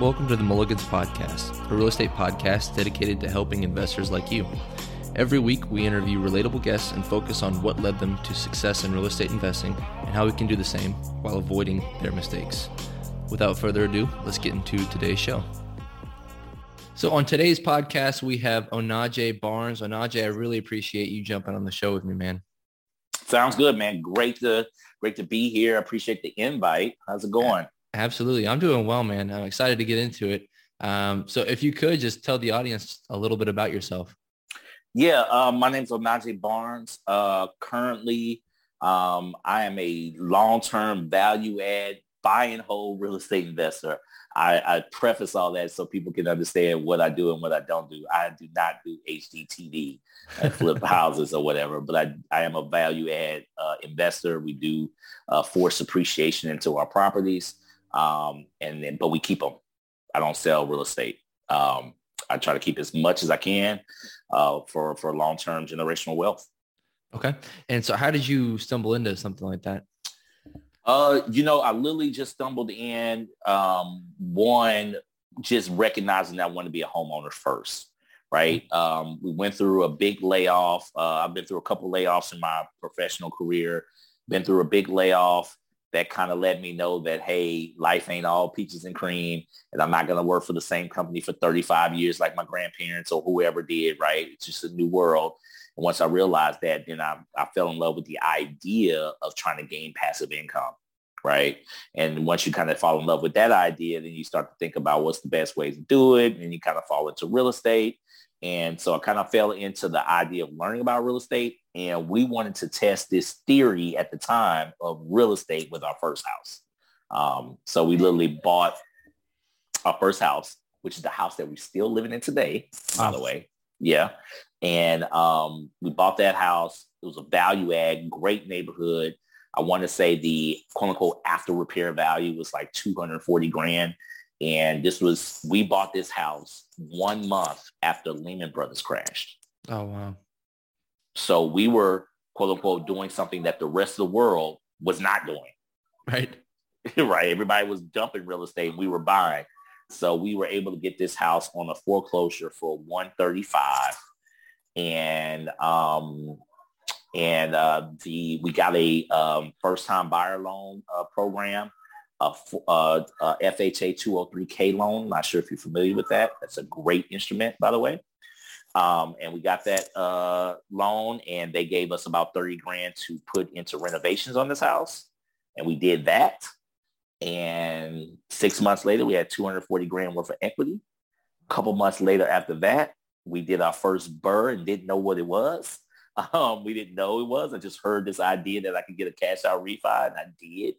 Welcome to the Mulligans Podcast, a real estate podcast dedicated to helping investors like you. Every week, we interview relatable guests and focus on what led them to success in real estate investing and how we can do the same while avoiding their mistakes. Without further ado, let's get into today's show. So on today's podcast, we have Onaje Barnes. Onaje, I really appreciate you jumping on the show with me, man. Sounds good, man. Great to great to be here. I appreciate the invite. How's it going? Absolutely. I'm doing well, man. I'm excited to get into it. Um, so if you could just tell the audience a little bit about yourself. Yeah, uh, my name is Onaje Barnes. Uh, currently, um, I am a long-term value add buy and hold real estate investor. I, I, preface all that so people can understand what I do and what I don't do. I do not do HGTV and flip houses or whatever, but I, I am a value add uh, investor. We do uh, force appreciation into our properties. Um, and then, but we keep them. I don't sell real estate. Um, I try to keep as much as I can uh, for for long term generational wealth. Okay. And so, how did you stumble into something like that? Uh, you know, I literally just stumbled in. Um, one, just recognizing that I want to be a homeowner first. Right. Mm-hmm. Um, we went through a big layoff. Uh, I've been through a couple layoffs in my professional career. Been through a big layoff that kind of let me know that, hey, life ain't all peaches and cream and I'm not going to work for the same company for 35 years like my grandparents or whoever did, right? It's just a new world. And once I realized that, then I, I fell in love with the idea of trying to gain passive income, right? And once you kind of fall in love with that idea, then you start to think about what's the best way to do it. And you kind of fall into real estate. And so I kind of fell into the idea of learning about real estate. And we wanted to test this theory at the time of real estate with our first house. Um, so we literally bought our first house, which is the house that we're still living in today, by the way. Yeah. And um, we bought that house. It was a value add, great neighborhood. I want to say the quote unquote after repair value was like 240 grand. And this was, we bought this house one month after Lehman Brothers crashed. Oh, wow. So we were, quote unquote, doing something that the rest of the world was not doing. Right. right. Everybody was dumping real estate. We were buying. So we were able to get this house on a foreclosure for 135 and um and uh the we got a um first time buyer loan uh, program a, uh, a FHA 203K loan. Not sure if you're familiar with that. That's a great instrument, by the way. Um, and we got that uh, loan and they gave us about 30 grand to put into renovations on this house. And we did that. And six months later, we had 240 grand worth of equity. A couple months later after that, we did our first BRRRR and didn't know what it was. Um, we didn't know it was. I just heard this idea that I could get a cash out refi and I did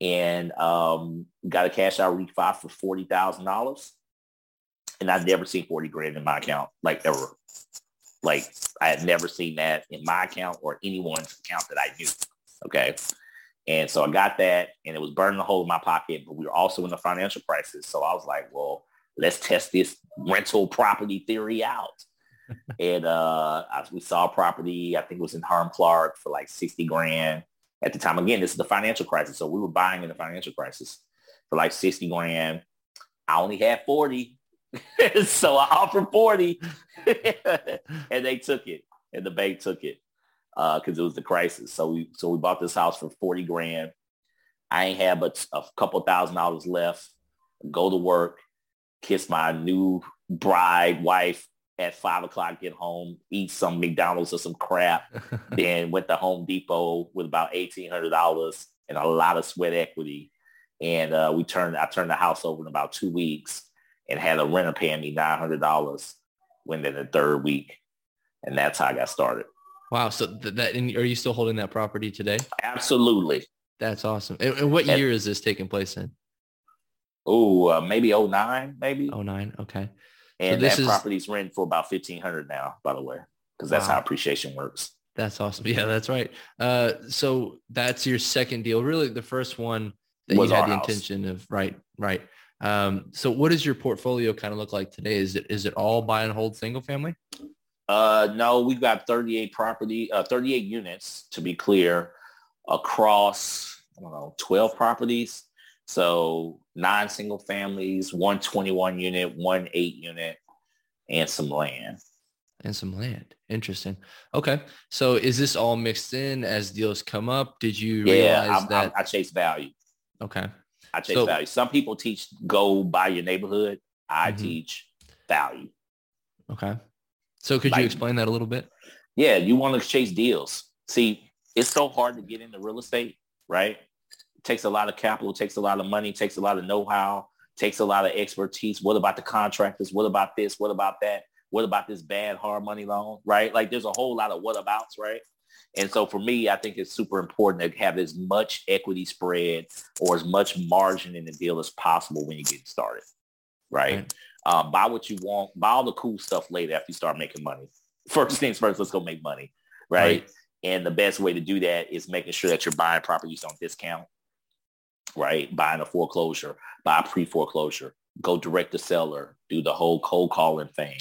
and um, got a cash out refi for forty thousand dollars, and I've never seen forty grand in my account like ever. Like I had never seen that in my account or anyone's account that I knew. Okay. And so I got that and it was burning a hole in my pocket, but we were also in the financial crisis. So I was like, well, let's test this rental property theory out. and uh, we saw a property, I think it was in Hiram Clarke for like 60 grand at the time. Again, this is the financial crisis. So we were buying in the financial crisis for like 60 grand. I only had 40. so I offered 40 and they took it and the bank took it because uh, it was the crisis. So we, so we bought this house for 40 grand. I ain't had but a couple thousand dollars left. Go to work, kiss my new bride, wife, at five o'clock, get home, eat some McDonald's or some crap, then went to Home Depot with about eighteen hundred dollars and a lot of sweat equity. And uh, we turned, I turned the house over in about two weeks and had a renter paying me nine hundred dollars within the third week, and that's how I got started. Wow! So th- that and are you still holding that property today? Absolutely. That's awesome. And, and what and, year is this taking place in? Oh, uh, maybe 09, maybe. 09, okay. And so that is, property's renting for about fifteen hundred now, by the way, because that's wow. how appreciation works. That's awesome. Yeah, that's right. Uh, so that's your second deal. Really, the first one that Was you had the house. intention of right, right. Um, so what does your portfolio kind of look like today? Is it is it all buy and hold single family? Uh, no, we've got 38 property, uh, 38 units to be clear, across I don't know 12 properties. So nine single families, one 21 unit, one eight unit, and some land. And some land. Interesting. Okay. So is this all mixed in as deals come up? Did you Yeah, realize I, that? I, I chase value. okay. I chase So- value. Some people teach go buy your neighborhood. I Mhm. teach value. Okay. So could Like- you explain that a little bit? Yeah, you want to chase deals. See, it's so hard to get into real estate, right? Takes a lot of capital, takes a lot of money, takes a lot of know-how, takes a lot of expertise. What about the contractors? What about this? What about that? What about this bad hard money loan, right? Like there's a whole lot of what abouts, right? And so for me, I think it's super important to have as much equity spread or as much margin in the deal as possible when you get started, right? Right. Um, buy what you want, buy all the cool stuff later after you start making money. First things first, let's go make money, right? Right. And the best way to do that is making sure that you're buying properties on discount, right? Buying a foreclosure, buy pre-foreclosure, go direct to seller, do the whole cold calling thing,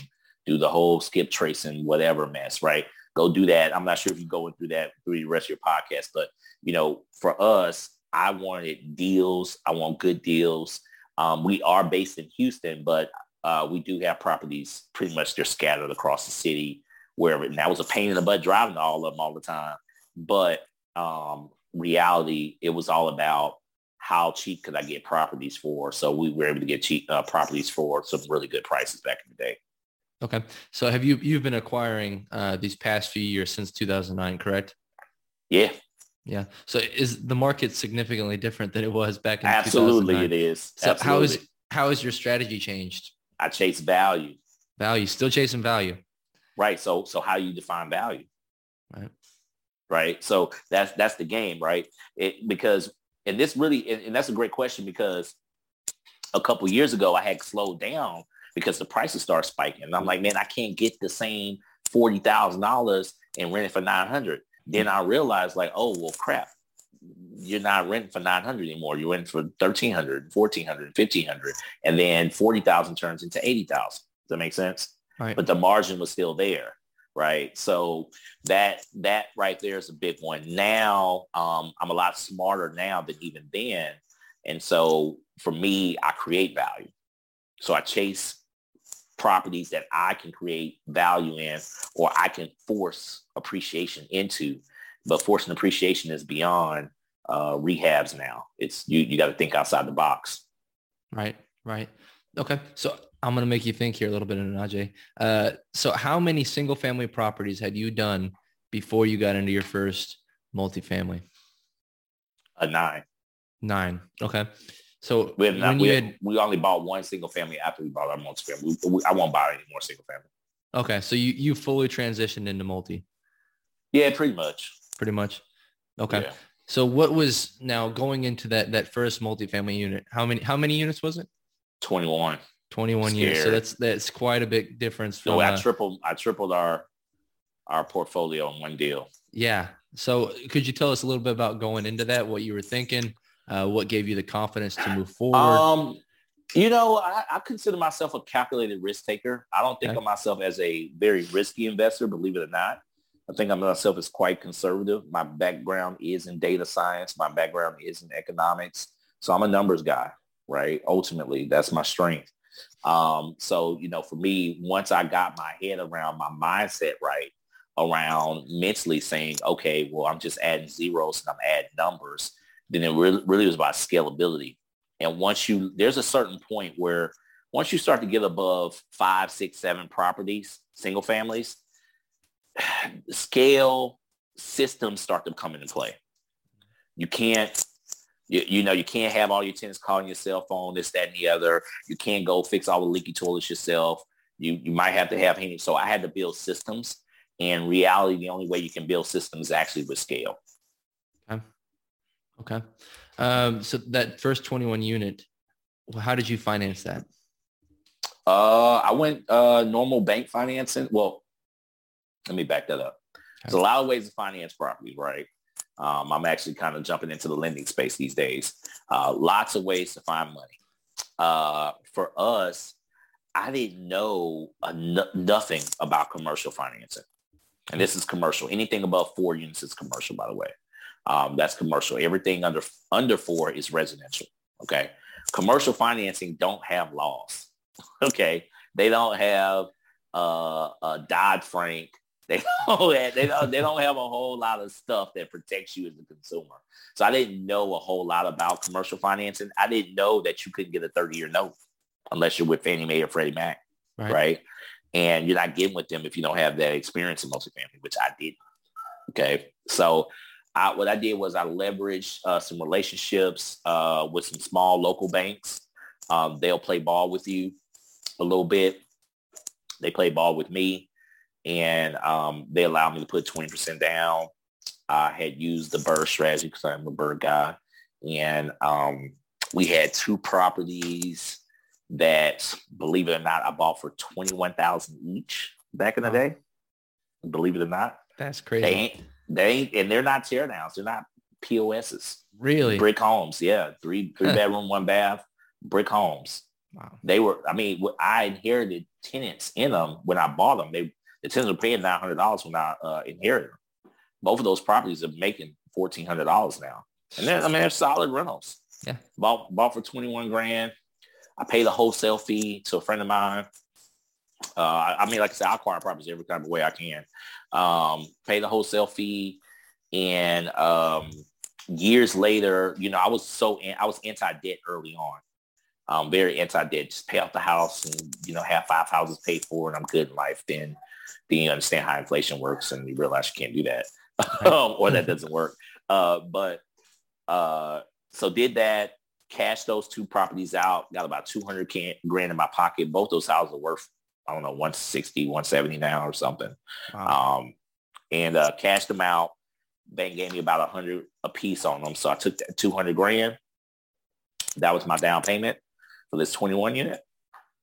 do the whole skip tracing, whatever mess, right? Go do that. I'm not sure if you're going through that through the rest of your podcast, but you know, for us, I wanted deals. I want good deals. Um, we are based in Houston, but uh, we do have properties pretty much they're scattered across the city, wherever. And that was a pain in the butt driving to all of them all the time. But um, reality, it was all about how cheap could I get properties for? So we were able to get cheap uh, properties for some really good prices back in the day. Okay. So have you you've been acquiring uh, these past few years since 2009, correct? Yeah, Yeah. So is the market significantly different than it was back in the absolutely 2009? it is. So how is how has your strategy changed? I chase value, Value, still chasing value. right? So so how you define value? Right. right? So that's that's the game, right? It because and this really and, and that's a great question because a couple years ago I had slowed down because the prices started spiking, and I'm like, man, I can't get the same forty thousand dollars and rent it for nine hundred. Then I realized like, oh well, crap. You're not renting for 900 anymore. You're renting for 1300, 1400, 1500. And then 40,000 turns into 80,000. Does that make sense? Right. but the margin was still there right? So that that right there is a big one. Now um, i'm a lot smarter now than even then. And so for me i create value. So i chase properties that i can create value in or i can force appreciation into. But forcing appreciation is beyond uh, rehabs now. It's you you got to think outside the box. Right, right. Okay. So I'm going to make you think here a little bit, Najee. Uh, so how many single family properties had you done before you got into your first multifamily? a nine Nine. Okay. So We, have not, we, had- had, we only bought one single family after we bought our multi-family. We, we, I won't buy any more single family. okay. So you, you fully transitioned into multi Yeah, pretty much. pretty much. Okay. Yeah. So what was now going into that, that first multifamily unit? How many, how many units was it? 21. 21 units. So that's, that's quite a big difference from, So I uh, tripled, I tripled our, our portfolio in one deal. Yeah. So could you tell us a little bit about going into that, what you were thinking, uh, what gave you the confidence to move forward? Um, you know, I, I consider myself a calculated risk taker. I don't think Okay. of myself as a very risky investor, believe it or not. I think of myself as quite conservative. My background is in data science. My background is in economics. So I'm a numbers guy, right? Ultimately, that's my strength. Um, so, you know, for me, once I got my head around my mindset right, around mentally saying, okay, well, I'm just adding zeros and I'm adding numbers, then it really, really was about scalability. And once you, there's a certain point where once you start to get above five, six, seven properties, single families, scale systems start to come into play. You can't, you, you know, you can't have all your tenants calling your cell phone, this, that, and the other. You can't go fix all the leaky toilets yourself. You, you might have to have, handy. so I had to build systems. And reality, the only way you can build systems is actually with scale. Okay. Okay. Um, so that first 21 unit, well, how did you finance that? Uh, I went uh, normal bank financing. Well, let me back that up. There's a lot of ways to finance property, right? Um, I'm actually kind of jumping into the lending space these days. Uh, lots of ways to find money. Uh, for us, I didn't know nothing about commercial financing. And this is commercial. Anything above four units is commercial, by the way. Um, that's commercial. Everything under under four is residential. Okay. Commercial financing don't have laws. okay. They don't have uh, uh, Dodd Frank. They don't, have, they don't they don't have a whole lot of stuff that protects you as a consumer. So I didn't know a whole lot about commercial financing. I didn't know that you couldn't get a 30 year note unless you're with Fannie Mae or Freddie Mac, right? right? And you're not getting with them if you don't have that experience in multifamily, which I did. Okay, so I, what I did was I leveraged uh, some relationships uh, with some small local banks. Um, they'll play ball with you a little bit. They play ball with me, and um, they allowed me to put 20% down. I had used the BRRRR strategy because I'm a BRRRR guy, and um, we had two properties that, believe it or not, I bought for 21000 each back in the day. Believe it or not. That's crazy. They ain't, they ain't, and they're not tear downs. They're not POSs. Really? Brick homes. Yeah. Three, three bedroom, one bath, brick homes. Wow. They were, I mean, I inherited tenants in them when I bought them. They, the tenants were paying $900 when I uh, inherited them. Both of those properties are making $1,400 now. And then, I mean, they're solid rentals. Yeah. Bought, bought for 21 grand. I pay the wholesale fee to a friend of mine. Uh, I mean, like I said, I acquire properties every kind of way I can. Um, pay the wholesale fee, and um, years later, you know, I was so I was anti-debt early on. Um, very anti-debt. Just pay off the house and you know have five houses paid for, and I'm good in life. Then, then you understand how inflation works, and you realize you can't do that, or that doesn't work. Uh, but uh, so did that cashed those two properties out, got about 200 grand in my pocket. Both those houses are worth, I don't know, 160, 170 now or something. Wow. Um, and uh, cashed them out. Bank gave me about 100 a piece on them. So I took that 200 grand. That was my down payment for this 21 unit.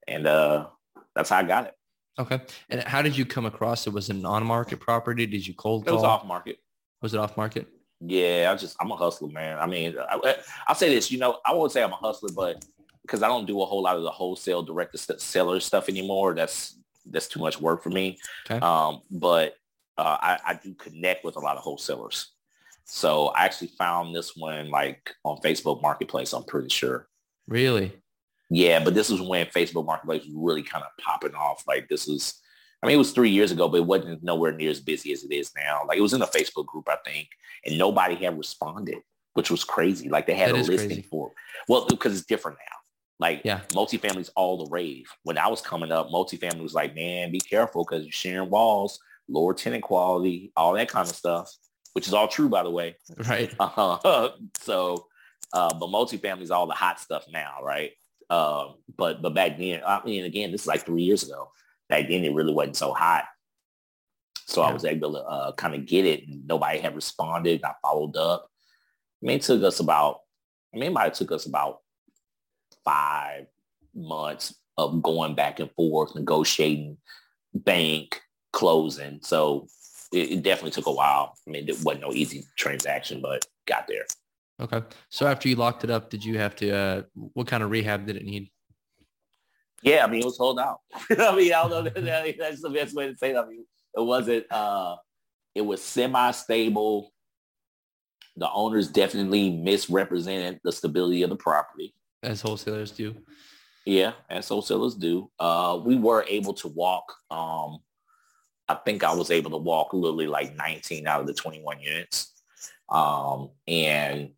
And uh, that's how I got it. Okay. And how did you come across it? Was it an on-market property? Did you cold call? It was off-market. Was it off-market? Yeah, I just I'm a hustler, man. I mean, I, will say this, you know, I won't say I'm a hustler, but because I don't do a whole lot of the wholesale direct to seller stuff anymore. That's that's too much work for me. Okay. Um, but uh, I, I do connect with a lot of wholesalers. So I actually found this one like on Facebook Marketplace. I'm pretty sure. Really? Yeah, but this was when Facebook Marketplace was really kind of popping off. Like this was I mean, it was three years ago, but it wasn't nowhere near as busy as it is now. Like it was in a Facebook group, I think, and nobody had responded, which was crazy. Like they had that a listing crazy. for it. Well, because it's different now. Like yeah. multifamily's all the rave. When I was coming up, multifamily was like, man, be careful because you're sharing walls, lower tenant quality, all that kind of stuff, which is all true, by the way. Right. Uh-huh. so, uh, but multifamily is all the hot stuff now, right? Uh, but but back then, I mean, again, this is like three years ago back then it really wasn't so hot. So yeah. I was able to uh, kind of get it. And nobody had responded. I followed up. I mean, it took us about, I mean, it might have took us about five months of going back and forth, negotiating, bank, closing. So it, it definitely took a while. I mean, it wasn't no easy transaction, but got there. Okay. So after you locked it up, did you have to, uh, what kind of rehab did it need? Yeah, I mean, it was sold out. I mean, I don't know. That's the best way to say that. I mean, it wasn't, uh, it was semi-stable. The owners definitely misrepresented the stability of the property. As wholesalers do. Yeah, as wholesalers do. Uh, we were able to walk. Um, I think I was able to walk literally like 19 out of the 21 units. Um, and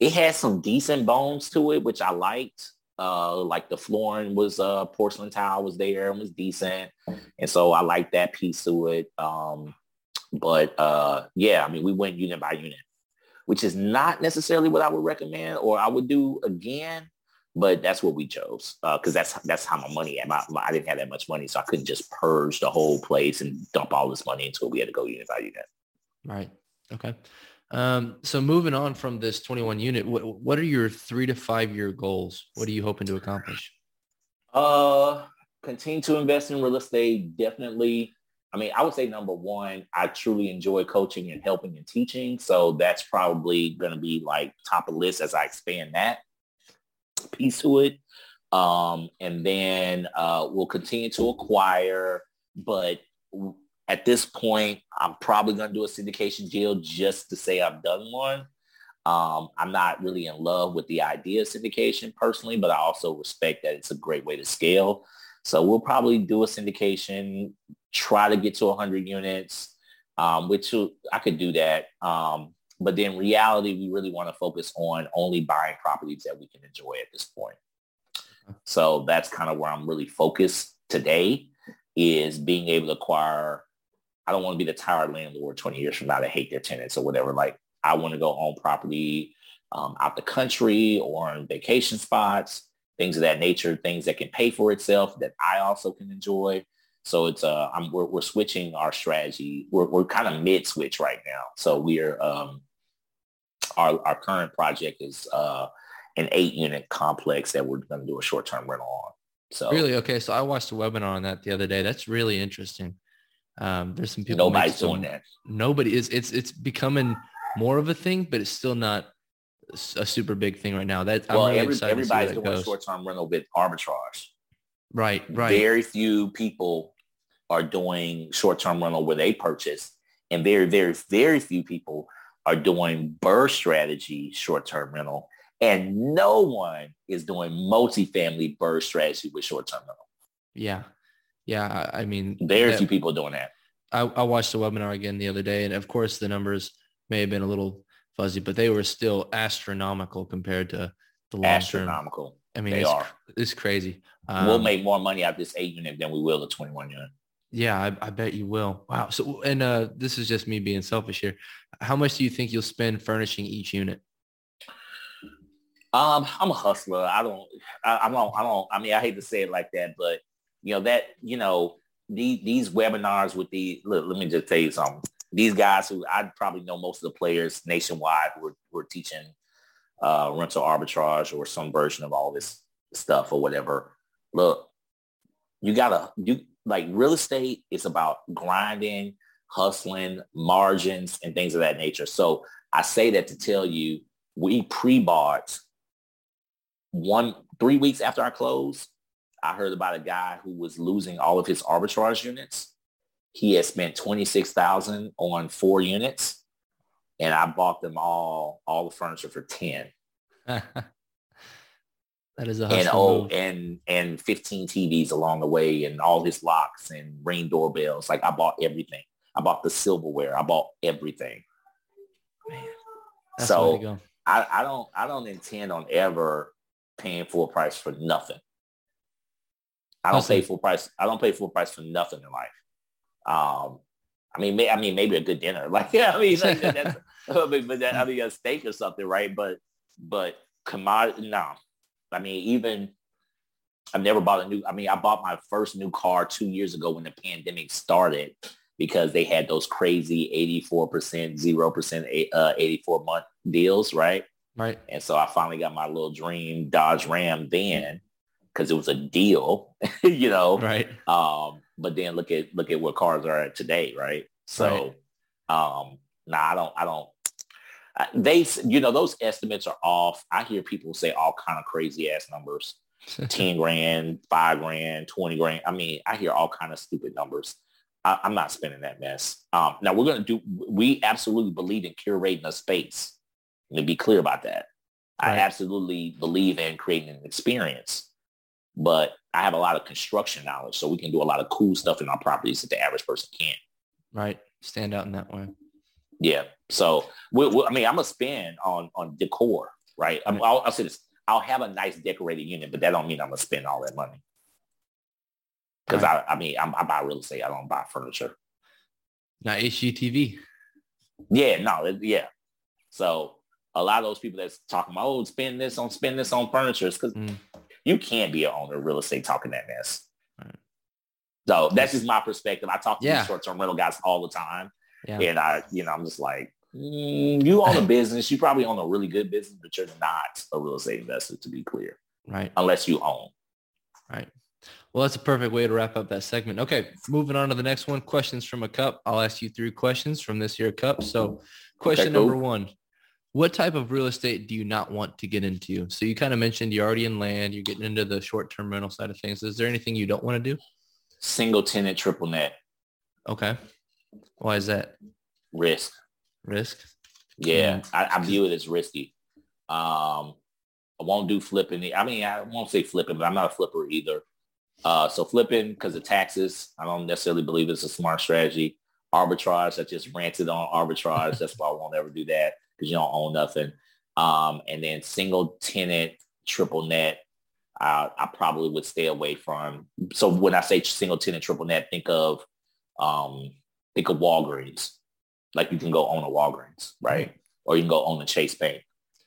it had some decent bones to it, which I liked. Uh, like the flooring was uh, porcelain tile was there and was decent, and so I liked that piece to it. Um, but uh, yeah, I mean, we went unit by unit, which is not necessarily what I would recommend or I would do again. But that's what we chose because uh, that's that's how my money. My, I didn't have that much money, so I couldn't just purge the whole place and dump all this money into it. We had to go unit by unit. Right. Okay. Um, so moving on from this 21 unit, what, what are your three to five year goals? What are you hoping to accomplish? Uh, continue to invest in real estate. Definitely. I mean, I would say number one, I truly enjoy coaching and helping and teaching. So that's probably going to be like top of list as I expand that piece to it. Um, and then uh, we'll continue to acquire, but at this point, I'm probably going to do a syndication deal just to say I've done one. Um, I'm not really in love with the idea of syndication personally, but I also respect that it's a great way to scale. So we'll probably do a syndication, try to get to 100 units, um, which I could do that. Um, but then reality, we really want to focus on only buying properties that we can enjoy at this point. So that's kind of where I'm really focused today is being able to acquire. I don't want to be the tired landlord 20 years from now to hate their tenants or whatever. Like I want to go own property um, out the country or in vacation spots, things of that nature, things that can pay for itself that I also can enjoy. So it's uh, I'm, we're, we're switching our strategy. We're, we're kind of mid switch right now. So we're um, our our current project is uh, an eight unit complex that we're going to do a short term rental on. So really, okay. So I watched a webinar on that the other day. That's really interesting. Um, there's some people. Nobody's doing that. Nobody is. It's it's becoming more of a thing, but it's still not a super big thing right now. That well, really every, everybody's doing short term rental with arbitrage. Right, right. Very few people are doing short term rental where they purchase, and very, very, very few people are doing BRRRR strategy short term rental and no one is doing multifamily BRRRR strategy with short-term rental. Yeah. Yeah. I mean, very few people doing that. I, I watched the webinar again the other day, and of course the numbers may have been a little fuzzy, but they were still astronomical compared to the long astronomical. I mean, they it's, are. It's crazy. Um, we'll make more money out of this eight unit than we will the 21 unit. Yeah, I, I, bet you will. Wow. So, and uh, this is just me being selfish here. How much do you think you'll spend furnishing each unit? Um, I'm a hustler. I don't, I, I don't, I don't, I mean, I hate to say it like that, but you know, that, you know, these, these webinars with the, look, let me just tell you something. These guys who I probably know most of the players nationwide who are, who are teaching uh, rental arbitrage or some version of all this stuff or whatever. Look, you gotta, you like real estate is about grinding, hustling, margins and things of that nature. So I say that to tell you, we pre-bought one three weeks after our closed, I heard about a guy who was losing all of his arbitrage units. He had spent twenty six thousand on four units, and I bought them all all the furniture for ten. that is a and oh and and fifteen TVs along the way, and all his locks and ring doorbells. Like I bought everything. I bought the silverware. I bought everything. Man, so I, I don't I don't intend on ever paying full price for nothing. I don't pay full price. I don't pay full price for nothing in life. Um, I mean, may, I mean, maybe a good dinner. Like, yeah, I mean, like, that's, but that, I mean, a steak or something, right? But, but commodity, no. I mean, even I've never bought a new. I mean, I bought my first new car two years ago when the pandemic started because they had those crazy 84%, 0%, uh, 84 month deals, right? Right. And so I finally got my little dream Dodge Ram then because it was a deal, you know. Right. Um, but then look at look at what cars are at today, right? So right. um nah, I don't I don't they you know those estimates are off. I hear people say all kind of crazy ass numbers. 10 grand, five grand, 20 grand. I mean, I hear all kind of stupid numbers. I, am not spending that mess. Um, now we're going to do, we absolutely believe in curating a space to be clear about that. Right. I absolutely believe in creating an experience, but I have a lot of construction knowledge, so we can do a lot of cool stuff in our properties that the average person can't. Right. Stand out in that way. Yeah. So, we, we, I mean, I'm gonna spend on on decor, right? right. I'll, I'll say this: I'll have a nice decorated unit, but that don't mean I'm gonna spend all that money. Because right. I, I mean, I'm, I buy real estate. I don't buy furniture. Not HGTV. Yeah. No. yeah. So a lot of those people that's talking about, oh, spend this on spend this on furniture because mm. You can't be an owner of real estate talking that mess. Right. So that's just my perspective. I talk to yeah. short-term rental guys all the time. Yeah. And I, you know, I'm just like, mm, you own a business. You probably own a really good business, but you're not a real estate investor to be clear. Right. Unless you own. Right. Well, that's a perfect way to wrap up that segment. Okay, moving on to the next one. Questions from a cup. I'll ask you three questions from this here cup. So question okay, cool. number one what type of real estate do you not want to get into? So you kind of mentioned you're already in land, you're getting into the short-term rental side of things. Is there anything you don't want to do? Single tenant, triple net. Okay. Why is that? Risk. Risk. Yeah, mm. I, I, view it as risky. Um, I won't do flipping. I mean, I won't say flipping, but I'm not a flipper either. Uh, so flipping because of taxes, I don't necessarily believe it's a smart strategy. Arbitrage, I just ranted on arbitrage. That's why I won't ever do that because you don't own nothing. Um, and then single tenant, triple net, uh, I probably would stay away from. So when I say single tenant, triple net, think of um, think of Walgreens. Like you can go own a Walgreens, right? Or you can go own a Chase Bank.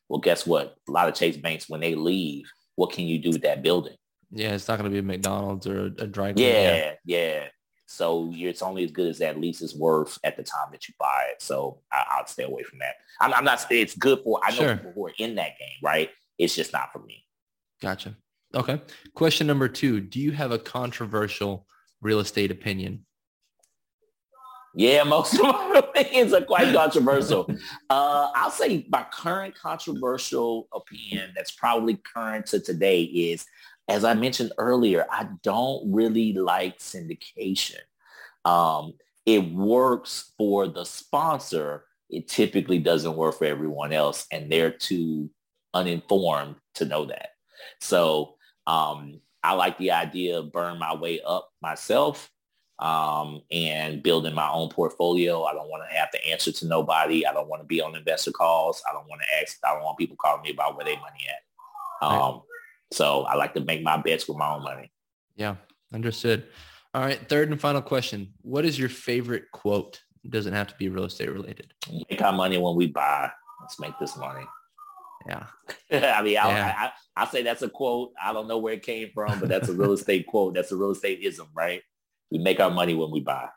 Well, guess what? A lot of Chase banks, when they leave, what can you do with that building? Yeah, it's not going to be a McDonald's or a, a dry clean. Yeah, yeah. So it's only as good as that lease is worth at the time that you buy it. So I, will stay away from that. I'm, I'm, not. It's good for. I know sure. people who are in that game, right? It's just not for me. Gotcha. Okay. Question number two: Do you have a controversial real estate opinion? Yeah, most of my opinions are quite controversial. uh, I'll say my current controversial opinion that's probably current to today is, as I mentioned earlier, I don't really like syndication. Um, it works for the sponsor. It typically doesn't work for everyone else, and they're too uninformed to know that. So um, I like the idea of burn my way up myself um, and building my own portfolio. I don't want to have to answer to nobody. I don't want to be on investor calls. I don't want to ask. I don't want people calling me about where they money at. Um. So I like to make my bets with my own money. Yeah, understood. All right, third and final question. What is your favorite quote? It doesn't have to be real estate related. Make our money when we buy. Let's make this money. Yeah. I mean, I, yeah. I, I, I say that's a quote. I don't know where it came from, but that's a real estate quote. That's a real estate ism, right? We make our money when we buy.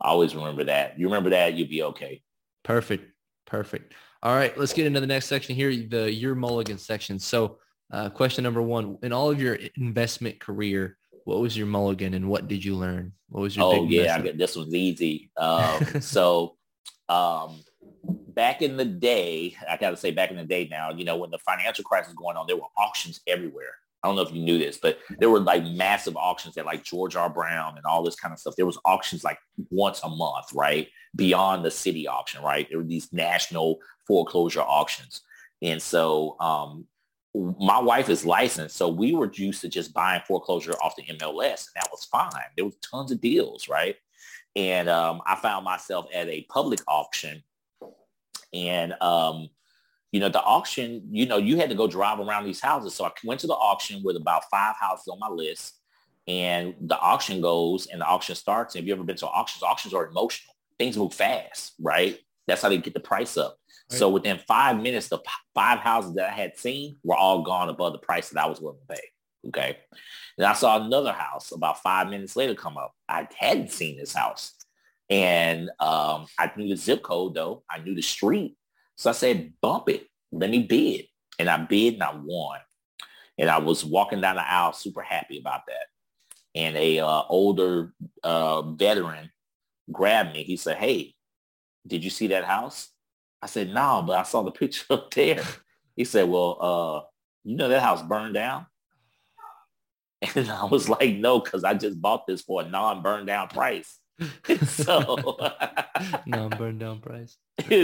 always remember that. You remember that, you'll be okay. Perfect. Perfect. All right, let's get into the next section here, the your mulligan section. So uh, question number one, in all of your investment career, what was your mulligan and what did you learn? What was your Oh yeah, this was easy. Um, so um, back in the day, I got to say back in the day now, you know, when the financial crisis was going on, there were auctions everywhere. I don't know if you knew this, but there were like massive auctions at like George R. Brown and all this kind of stuff. There was auctions like once a month, right? Beyond the city auction, right? There were these national foreclosure auctions. And so um, my wife is licensed, so we were used to just buying foreclosure off the MLS, and that was fine. There was tons of deals, right? And um, I found myself at a public auction, and um, you know, the auction, you know, you had to go drive around these houses. So I went to the auction with about five houses on my list and the auction goes and the auction starts. And Have you ever been to auctions? Auctions are emotional. Things move fast, right? That's how they get the price up. Right. So within five minutes, the five houses that I had seen were all gone above the price that I was willing to pay. Okay. And I saw another house about five minutes later come up. I hadn't seen this house. And um, I knew the zip code though. I knew the street. So I said, bump it. Let me bid. And I bid and I won. And I was walking down the aisle super happy about that. And a uh, older uh, veteran grabbed me. He said, hey, did you see that house? I said, no, but I saw the picture up there. He said, well, uh, you know that house burned down? And I was like, no, because I just bought this for a non-burned down price. so non-burned down price.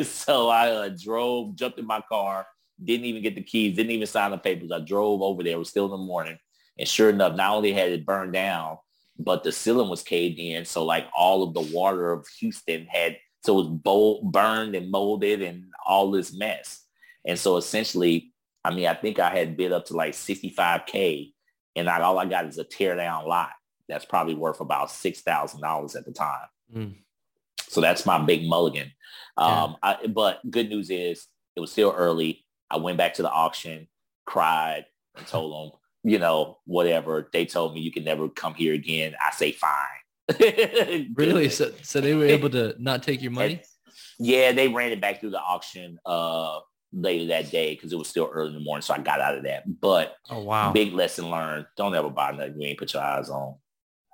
so I uh, drove, jumped in my car, didn't even get the keys, didn't even sign the papers. I drove over there. It was still in the morning. And sure enough, not only had it burned down, but the ceiling was caved in. So like all of the water of Houston had, so it was bold, burned and molded and all this mess. And so essentially, I mean, I think I had bid up to like 65K and I, all I got is a tear down lot. That's probably worth about $6,000 at the time. Mm. So that's my big mulligan. Um. I, but good news is it was still early. I went back to the auction, cried, and told them, you know, whatever. They told me you can never come here again. I say fine. really? So, so they were able to not take your money? And, yeah, they ran it back through the auction uh, later that day because it was still early in the morning. So I got out of that. But oh wow, big lesson learned: don't ever buy nothing you ain't put your eyes on.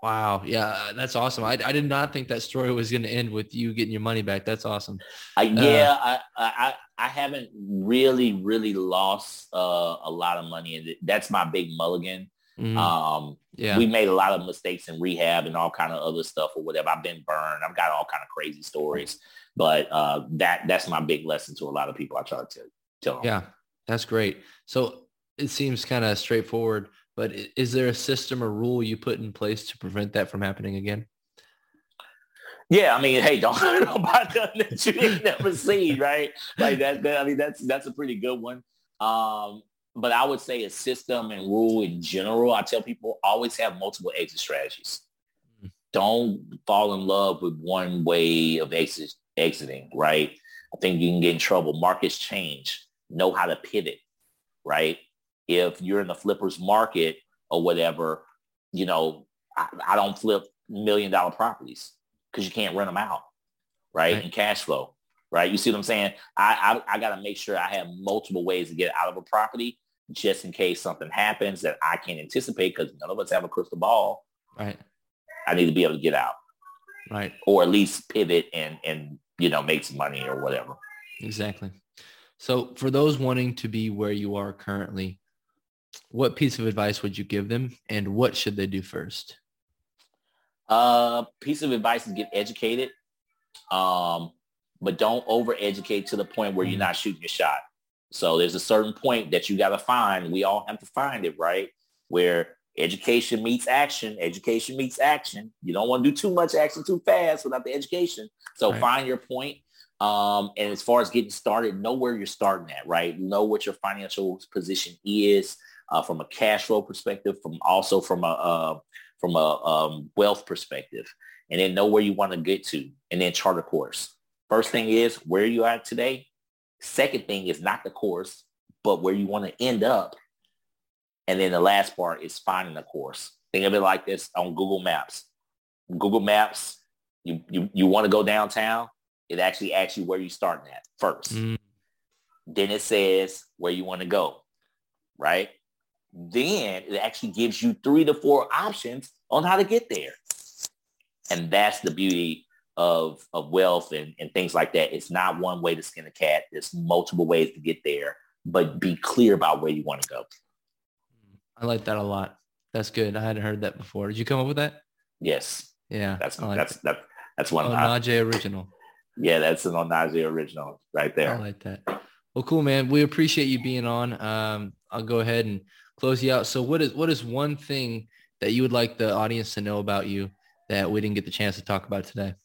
Wow. Yeah, that's awesome. I, I did not think that story was going to end with you getting your money back. That's awesome. Uh, yeah, I, I, I haven't really, really lost uh, a lot of money. And that's my big mulligan. Mm. Um, yeah. we made a lot of mistakes in rehab and all kind of other stuff or whatever. I've been burned. I've got all kind of crazy stories, but uh, that that's my big lesson to a lot of people. I try to tell them. Yeah, that's great. So it seems kind of straightforward, but is there a system or rule you put in place to prevent that from happening again? Yeah, I mean, hey, don't, don't buy nothing that you ain't never seen, right? Like that, that, I mean, that's that's a pretty good one. Um, but I would say a system and rule in general. I tell people always have multiple exit strategies. Mm-hmm. Don't fall in love with one way of exit, exiting, right? I think you can get in trouble. Markets change. Know how to pivot, right? If you're in the flippers market or whatever, you know, I, I don't flip million dollar properties because you can't rent them out, right? right? And cash flow, right? You see what I'm saying? I, I, I got to make sure I have multiple ways to get out of a property just in case something happens that I can't anticipate because none of us have a crystal ball. Right. I need to be able to get out. Right. Or at least pivot and, and, you know, make some money or whatever. Exactly. So for those wanting to be where you are currently, what piece of advice would you give them and what should they do first? Uh, piece of advice is get educated, um, but don't over educate to the point where you're mm-hmm. not shooting your shot. So there's a certain point that you got to find. We all have to find it, right? Where education meets action. Education meets action. You don't want to do too much action too fast without the education. So right. find your point. Um, and as far as getting started, know where you're starting at, right? Know what your financial position is uh, from a cash flow perspective, from also from a uh, from a um, wealth perspective, and then know where you want to get to, and then chart a course. First thing is where you at today. Second thing is not the course, but where you want to end up. And then the last part is finding the course. Think of it like this on Google Maps. Google Maps, you, you, you want to go downtown, it actually asks you where you're starting at first. Mm. Then it says where you want to go, right? Then it actually gives you three to four options on how to get there. And that's the beauty of, of wealth and, and things like that. It's not one way to skin a cat. There's multiple ways to get there, but be clear about where you want to go. I like that a lot. That's good. I hadn't heard that before. Did you come up with that? Yes. Yeah. That's like that's that. that's one. Oh, Najee original. Yeah, that's an Onaje original right there. I like that. Well, cool, man. We appreciate you being on. Um, I'll go ahead and close you out. So what is what is one thing that you would like the audience to know about you that we didn't get the chance to talk about today?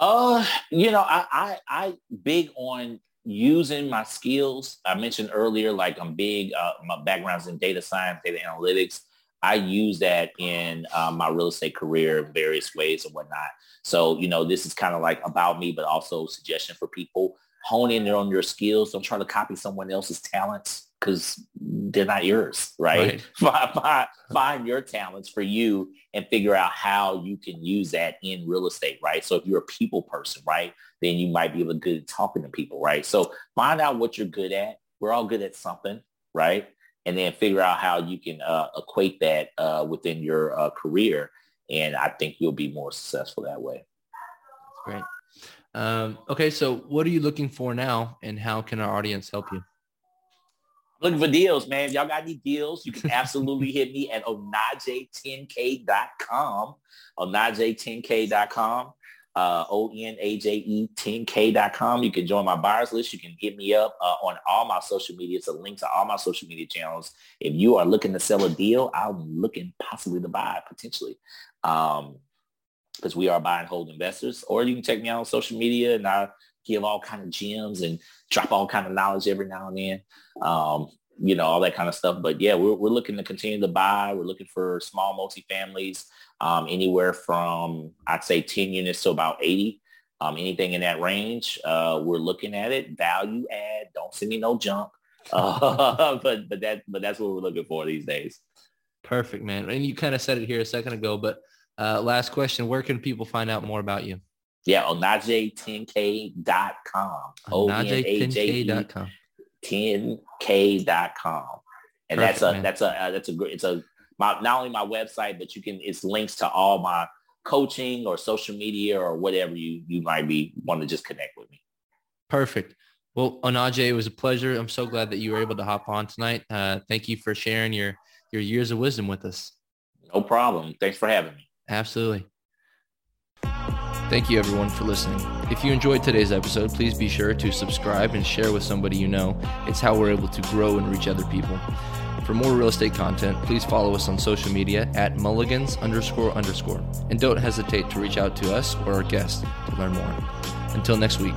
Uh, you know, I, I, I big on using my skills. I mentioned earlier, like I'm big, uh, my background's in data science, data analytics. I use that in uh, my real estate career in various ways and whatnot. So, you know, this is kind of like about me, but also suggestion for people. Hone in on your skills. Don't try to copy someone else's talents because they're not yours, right? right. Find, find, your talents for you and figure out how you can use that in real estate, right? So if you're a people person, right, then you might be able to good at talking to people, right? So find out what you're good at. We're all good at something, right? And then figure out how you can uh, equate that uh, within your uh, career. And I think you'll be more successful that way. That's great. Um, okay, so what are you looking for now and how can our audience help you? Looking for deals, man. If y'all got any deals, you can absolutely hit me at onaje10k.com. Onaje10k.com. Uh, O-N-A-J-E 10K.com. You can join my buyers list. You can hit me up uh, on all my social media. It's a link to all my social media channels. If you are looking to sell a deal, I'm looking possibly to buy potentially. Um, because we are buy and hold investors. Or you can check me out on social media and I give all kind of gems and drop all kind of knowledge every now and then. Um, you know, all that kind of stuff. But yeah, we're, we're looking to continue to buy. We're looking for small multifamilies, um, anywhere from, I'd say 10 units to about 80. Um, anything in that range, uh, we're looking at it. Value add. Don't send me no junk. Uh, but but that but that's what we're looking for these days. Perfect, man. And you kind of said it here a second ago, but uh, last question: Where can people find out more about you? Yeah, onaje10k.com. Onaje10k.com. 10k.com. And Perfect, that's a man. that's a uh, that's a great it's a my not only my website, but you can it's links to all my coaching or social media or whatever you you might be want to just connect with me. Perfect. Well, Onaje, it was a pleasure. I'm so glad that you were able to hop on tonight. Uh, thank you for sharing your your years of wisdom with us. No problem. Thanks for having me. Absolutely. Thank you, everyone, for listening. If you enjoyed today's episode, please be sure to subscribe and share with somebody you know. It's how we're able to grow and reach other people. For more real estate content, please follow us on social media at mulligans underscore underscore. And don't hesitate to reach out to us or our guests to learn more. Until next week.